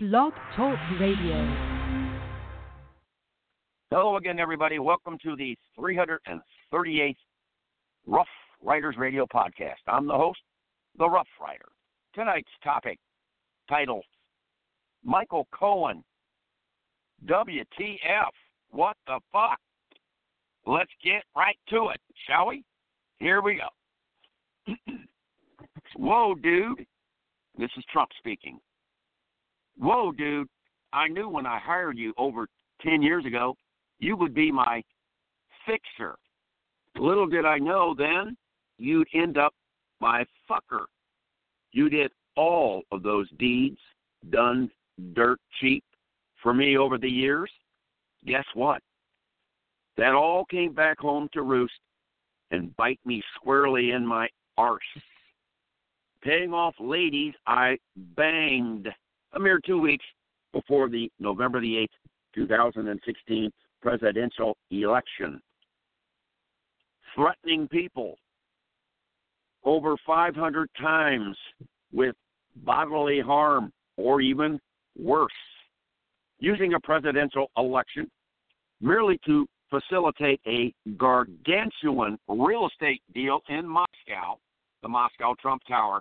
Blog Talk Radio. Hello again, everybody. Welcome to the 338th Rough Riders Radio podcast. I'm the host, The Rough Rider. Tonight's topic, title, Michael Cohen. WTF? What the fuck? Let's get right to it, shall we? Here we go. Whoa, dude. This is Trump speaking. Whoa, dude. I knew when I hired you over 10 years ago, you would be my fixer. Little did I know then you'd end up my fucker. You did all of those deeds done dirt cheap for me over the years. Guess what? That all came back home to roost and bite me squarely in my arse. Paying off ladies I banged a mere two weeks before the November the 8th, 2016 presidential election. Threatening people over 500 times with bodily harm or even worse. Using a presidential election merely to facilitate a gargantuan real estate deal in Moscow, the Moscow Trump Tower,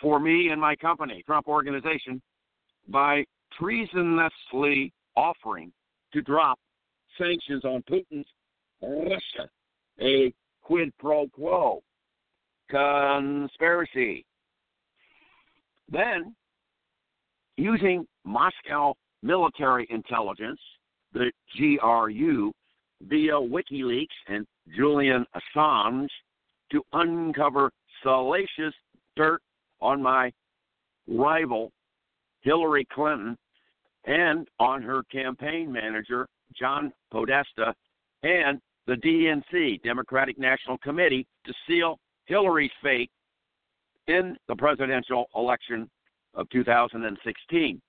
for me and my company, Trump Organization, by treasonously offering to drop sanctions on Putin's Russia, a quid pro quo conspiracy. Then, using Moscow military intelligence, the GRU, via WikiLeaks and Julian Assange to uncover salacious dirt on my rival, Hillary Clinton, and on her campaign manager, John Podesta, and the DNC, Democratic National Committee, to seal Hillary's fate in the presidential election of 2016.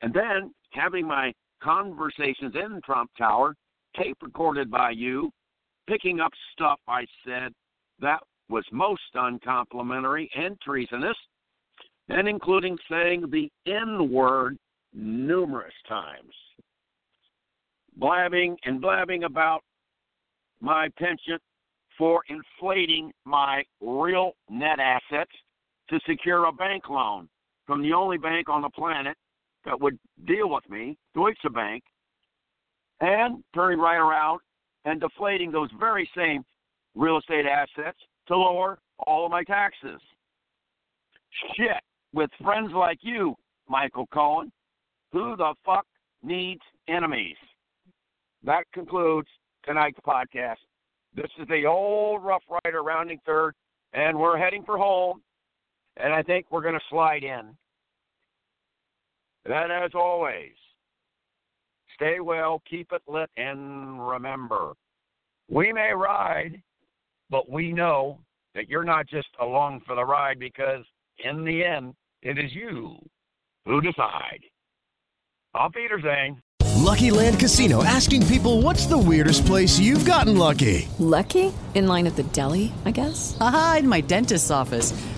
And then having my conversations in Trump Tower tape recorded by you, picking up stuff I said that was most uncomplimentary and treasonous, and including saying the N word numerous times. Blabbing and blabbing about my penchant for inflating my real net assets to secure a bank loan from the only bank on the planet that would deal with me, Deutsche Bank, and turning right around and deflating those very same real estate assets to lower all of my taxes. Shit, with friends like you, Michael Cohen, who the fuck needs enemies? That concludes tonight's podcast. This is the old Rough Rider rounding third, and we're heading for home, and I think we're going to slide in. And as always, stay well, keep it lit, and remember, we may ride, but we know that you're not just along for the ride because in the end, it is you who decide. I'm Peter Zane. Lucky Land Casino asking people what's the weirdest place you've gotten lucky? Lucky? In line at the deli, I guess? Aha, in my dentist's office.